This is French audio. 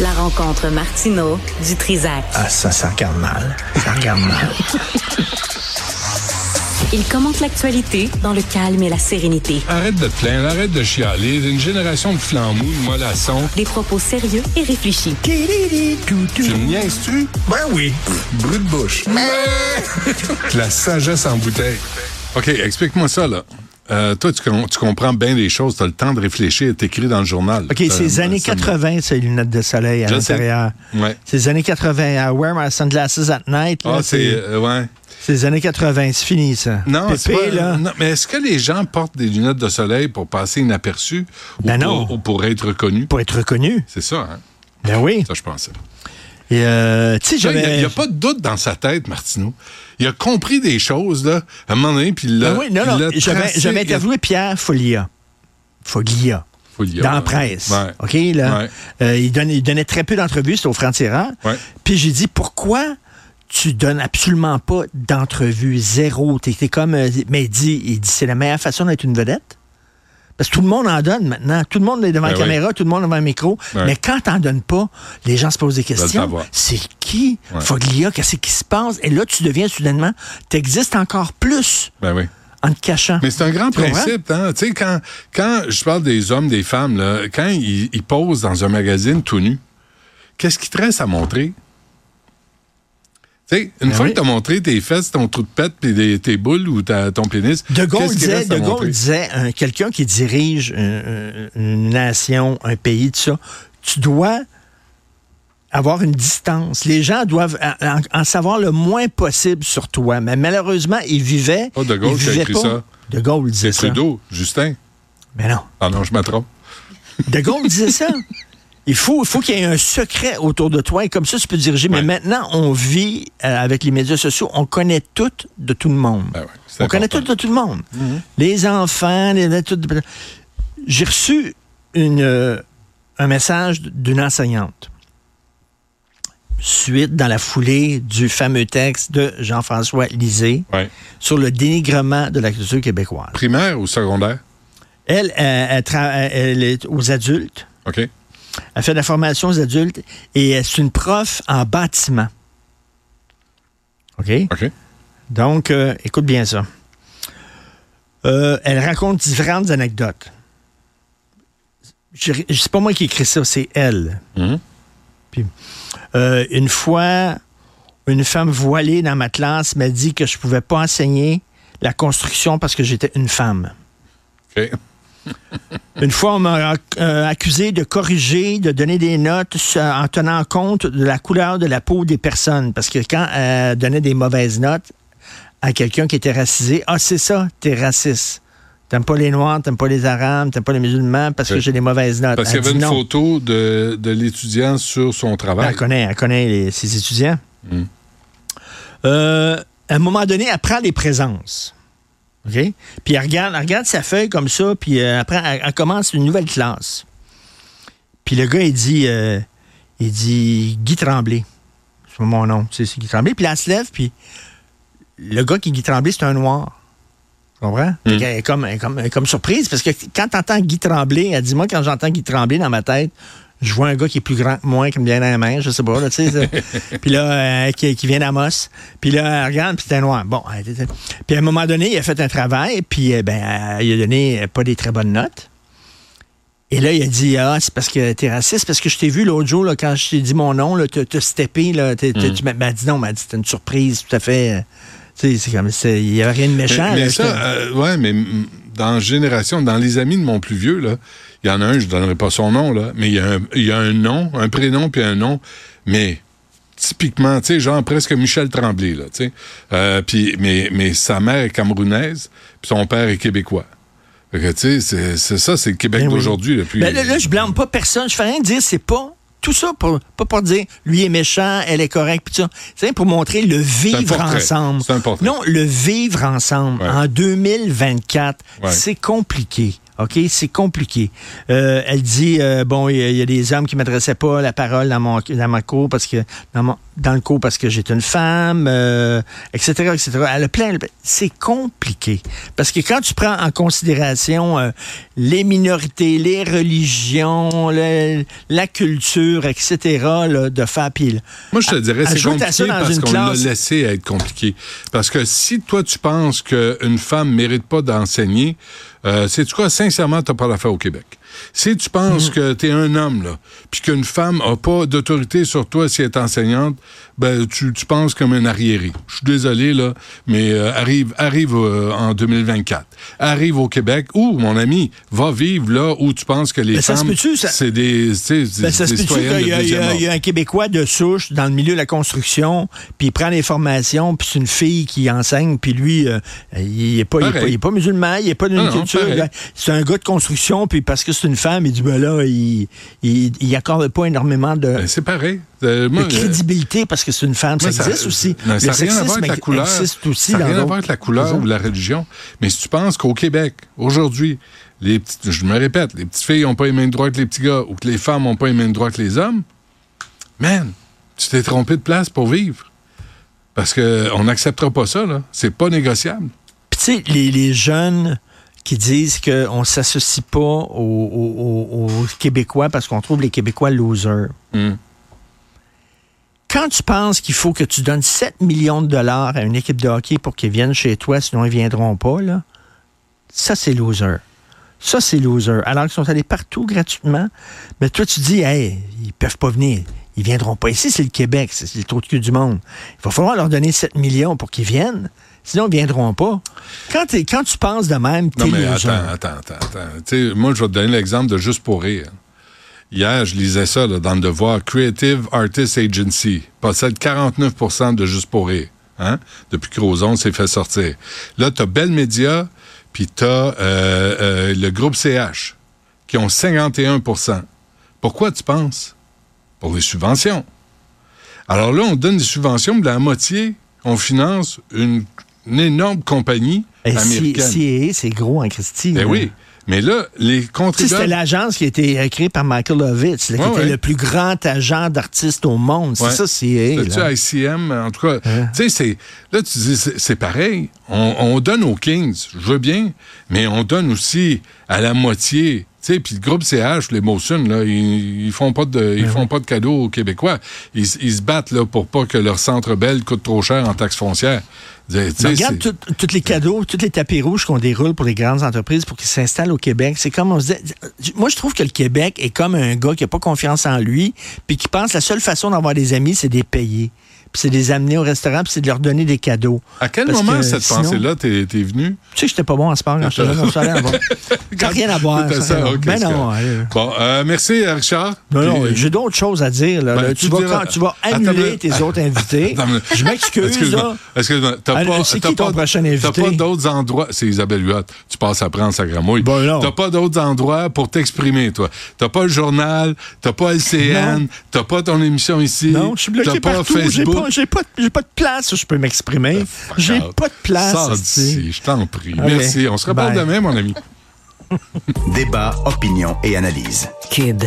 La rencontre Martino du Trizac. Ah, ça, ça regarde mal. Ça regarde mal. Il commente l'actualité dans le calme et la sérénité. Arrête de te plaindre, arrête de chialer. Une génération de flambous, de mollassons. Des propos sérieux et réfléchis. Tu me niaises-tu? Ben oui. Brut de bouche. La sagesse en bouteille. OK, explique-moi ça, là. Euh, toi, tu, com- tu comprends bien les choses, tu as le temps de réfléchir, t'écris dans le journal. OK, c'est les années ça me- 80, ces lunettes de soleil à l'intérieur. Ouais. C'est les années 80. I wear my sunglasses at night. là, Ah, c'est. euh, ouais. c'est les années 80. C'est fini, ça. Non, c'est Pépé, pas- là. non, mais est-ce que les gens portent des lunettes de soleil pour passer inaperçus ou, Ben pour, ou pour être reconnus? Pour être reconnu. C'est ça, hein? Ben oui. Ça, je pensais. Et, euh, tu sais, Là, Il n'y a, pas de doute dans sa tête, Martineau. Il a compris des choses, là, à un moment donné, puis l'a. Ben oui, non, non. J'avais interviewé Pierre Foglia. Foglia. Faut le dire. dans la presse. Ouais. OK, là? Ouais. Euh, il, donnait, il donnait très peu d'entrevues, c'était au franc-tireur. Ouais. Puis j'ai dit, pourquoi tu donnes absolument pas d'entrevues, zéro? T'es t'es comme... euh, mais il dit, il dit, c'est la meilleure façon d'être une vedette. Parce que tout le monde en donne maintenant. Tout le monde est devant Ben la oui. caméra, tout le monde devant un micro. Mais quand t'en donnes pas, les gens se posent des le questions. C'est qui? Ouais. Foglia, qu'est-ce qui se passe? Et là, tu deviens soudainement, t'existes encore plus Ben oui. en te cachant. Mais c'est un grand principe, hein? Tu sais, quand, quand je parle des hommes, des femmes, là, quand ils, ils posent dans un magazine tout nu, qu'est-ce qui te reste à montrer? Une Ben fois oui. que tu as montré tes fesses, ton trou de pète, puis des- tes boules ou ta- ton pénis, De Gaulle disait, de Gaulle disait un- quelqu'un qui dirige un- un- une nation, un pays, tout ça, tu dois avoir une distance. Les gens doivent en, en savoir le moins possible sur toi. Mais malheureusement, il vivait. Oh, De Gaulle qui a écrit pas. ça. De Gaulle C'est disait ça. Trudeau, Justin. Mais non. Ah non, je me trompe. De Gaulle disait ça. Il faut, il faut qu'il y ait un secret autour de toi et comme ça, tu peux diriger. Ouais. Mais maintenant, on vit euh, avec les médias sociaux, on connaît tout de tout le monde. Ben ouais, c'est on connaît tout de tout le monde. Les enfants, les, tout- J'ai reçu une, euh, un message d'une enseignante. Suite dans la foulée du fameux texte de Jean-François Lisée Ouais. sur le dénigrement de la culture québécoise. Primaire ou secondaire? Elle, elle, elle elle est aux adultes. OK. Elle fait de la formation aux adultes et euh, c'est une prof en bâtiment. OK? OK. Donc, euh, écoute bien ça. Euh, elle raconte différentes anecdotes. Je, je- c'est pas moi qui écris ça, c'est elle. Mhm. Puis, euh, une fois, une femme voilée dans ma classe m'a dit que je pouvais pas enseigner la construction parce que j'étais une femme. OK. Une fois, on m'a euh, accusé de corriger, de donner des notes en tenant compte de la couleur de la peau des personnes. Parce que quand elle donnait des mauvaises notes à quelqu'un qui était racisé, ah, c'est ça, t'es raciste. T'aimes pas les Noirs, t'aimes pas les Arabes, t'aimes pas les musulmans parce que j'ai des mauvaises notes. Parce qu'il y avait une non. photo de, de l'étudiant sur son travail. Elle connaît, elle connaît les- ses étudiants. Mm. Euh, à un moment donné, elle prend des présences. OK? Puis elle regarde, elle regarde sa feuille comme ça, puis euh, après, elle, elle commence une nouvelle classe. Puis le gars, il dit, euh, il dit Guy Tremblay. C'est mon nom, tu sais, c'est Guy Tremblay. Puis elle se lève, puis le gars qui est Guy Tremblay, c'est un noir. Tu comprends? Est comme, elle est comme, elle est comme surprise, parce que quand t'entends Guy Tremblay, elle dit, moi, quand j'entends Guy Tremblay dans ma tête, je vois un gars qui est plus grand que moi, qui me vient dans la main, je sais pas, là, tu sais. puis là, euh, qui, qui vient d'Amos. Puis là, elle regarde, puis un noir. Bon, était- puis à un moment donné, il a fait un travail, puis euh, ben, euh, il a donné euh, pas des très bonnes notes. Et là, il a dit, ah, c'est parce que t'es raciste, parce que je t'ai vu l'autre jour, là, quand je t'ai dit mon nom, là, t'as steppé, là, t'es- tu m'as dit non, m'a dit, c'était une surprise, tout à fait. euh, tu sais, c'est comme, il y avait rien de méchant. Mais, mais là, ça, euh, ouais, mais mm, dans Génération, dans les amis de mon plus vieux, là, il y en a un, je donnerai pas son nom, là, mais il y, a un, il y a un nom, un prénom puis un nom, mais typiquement, tu sais, genre presque Michel Tremblay, là, tu sais. Euh, puis, mais, mais sa mère est camerounaise, puis son père est québécois. Fait que, tu sais, c'est- ça, c'est le Québec Ben oui. d'aujourd'hui. puis- Ben là, là, je blâme pas personne. Je fais rien dire, c'est pas tout ça pour pas pour dire lui est méchant, elle est correcte, puis tout ça. C'est pour montrer le vivre ensemble. Non, le vivre ensemble Ouais. en 2024, Ouais. c'est compliqué. OK? C'est compliqué. Euh, elle dit, euh, bon, il y, a- il y a des hommes qui ne m'adressaient pas la parole dans, mon, dans ma cour parce que, dans, mon- dans le cours parce que j'étais une femme, euh, etc., etc. Elle a plein, c'est compliqué. Parce que quand tu prends en considération les minorités, les religions, le- la culture, etc., là, de faire, puis Moi, je te dirais, c'est compliqué parce qu'on l'a laissé être compliqué. Parce que si toi, tu penses qu'une femme mérite pas d'enseigner, c'est tu quoi, sincèrement, t'as pas d'affaire au Québec. Si tu penses Mm. que tu es un homme, là, puis qu'une femme a pas d'autorité sur toi si elle est enseignante, ben, tu, tu penses comme un arriéré. Je suis désolé, là, mais euh, arrive, arrive euh, en 2024. Arrive au Québec où, mon ami, va vivre là où tu penses que les Mais ça se femmes, ça- c'est des, des- Ben, ça se des a- il y a- y un Québécois de souche dans le milieu de la construction, puis il prend des formations, puis c'est une fille qui enseigne, puis lui, euh, il n'est pas, pas, pas musulman, il n'est pas d'une culture. là. C'est un gars de construction, puis parce que c'est une femme, il dit, ben là, il, il, il accorde pas énormément de, Ben, c'est pareil. Euh, moi, euh, crédibilité parce que c'est une femme. Ça existe aussi. non, Le ça n'a rien à voir avec la couleur. aussi ça n'a rien à voir avec la couleur ou la religion. Mais si tu penses qu'au Québec, aujourd'hui, les petites, je me répète, les petites filles n'ont pas les mêmes droits que les petits gars ou que les femmes n'ont pas les mêmes droits que les hommes, man, tu t'es trompé de place pour vivre. Parce qu'on n'acceptera pas ça, là. C'est pas négociable. Puis tu sais, les, les jeunes qui disent qu'on ne s'associe pas aux, aux- aux- aux Québécois parce qu'on trouve les Québécois losers. Hmm. Quand tu penses qu'il faut que tu donnes 7 millions de dollars à une équipe de hockey pour qu'ils viennent chez toi, sinon ils ne viendront pas, là, ça, c'est loser. Ça, c'est loser. Alors qu'ils sont allés partout gratuitement. Mais toi, tu dis, hey, ils peuvent pas venir. Ils viendront pas ici, c'est le Québec, c'est c'est le trou de cul du monde. Il va falloir leur donner 7 millions pour qu'ils viennent. Sinon, ils viendront pas. Quand, quand tu penses de même, t'es Non, mais attends, attends, attends. attends. Tu moi, je vais te donner l'exemple de Juste pour rire. Hier, je lisais ça là, dans le devoir. Creative Artist Agency possède 49% de Juste pour rire. Hein? Depuis que Roson s'est fait sortir. Là, tu as Bell Media, puis tu as le groupe CH, qui ont 51% Pourquoi tu penses? Pour les subventions. Alors là, on donne des subventions, mais la moitié, on finance une, une énorme compagnie Et c'est gros en Christie. Ben là. oui. Mais là, les Tu sais, c'était contribuables. l'agence qui a été créée par Michael Lovitz, là, qui Ouais, était ouais. le plus grand agent d'artistes au monde. C'est Ouais. ça, CIA. C'était-tu là. ICM, en tout cas? Hein? Tu sais, c'est. Là, tu dis, c'est c'est pareil. On, on donne aux Kings, je veux bien, mais on donne aussi à la moitié. Tu sais, puis le groupe CH, les Motion, là, ils, ils font pas de, ils font pas de cadeaux aux Québécois. Ils, ils se battent là pour pas que leur centre belle coûte trop cher en taxes foncières. Mais regarde c'est- tous les cadeaux, tous les tapis rouges qu'on déroule pour les grandes entreprises pour qu'ils s'installent au Québec. C'est comme on se disait. Moi, je trouve que le Québec est comme un gars qui n'a pas confiance en lui, puis qui pense que la seule façon d'avoir des amis, c'est de les payer. Puis c'est de les amener au restaurant, puis c'est de leur donner des cadeaux. À quel Parce moment que cette sinon- pensée-là t'es t'es venue? Tu sais j'étais pas bon en sport quand j'étais ça. Ça n'a rien à voir. Ça, ça, non. ok, Ben non. Bon, euh, merci, Richard. Non, non, j'ai d'autres choses à dire. Là. Ben, Là, tu vas, diras- quand- tu vas Attends, annuler tes autres invités. Attends, Je m'excuse. Excuse-moi. là. Excuse-moi. T'as Ah, pas, c'est t'as qui ton pas- prochain T'as invité? pas d'autres endroits. C'est Isabelle Huot. Tu passes après en Sacramouille. Ben non. T'as pas d'autres endroits pour t'exprimer, toi. T'as pas le journal, t'as pas LCN, t'as pas ton émission ici. Non, je suis bloqué T'as pas partout. Facebook. Pas, j'ai pas, j'ai pas de place où je peux m'exprimer. J'ai Regarde. pas de place. Sors d'ici, je t'en prie. Merci. On se reparle demain, mon ami. Débat, opinion et analyse. Cube.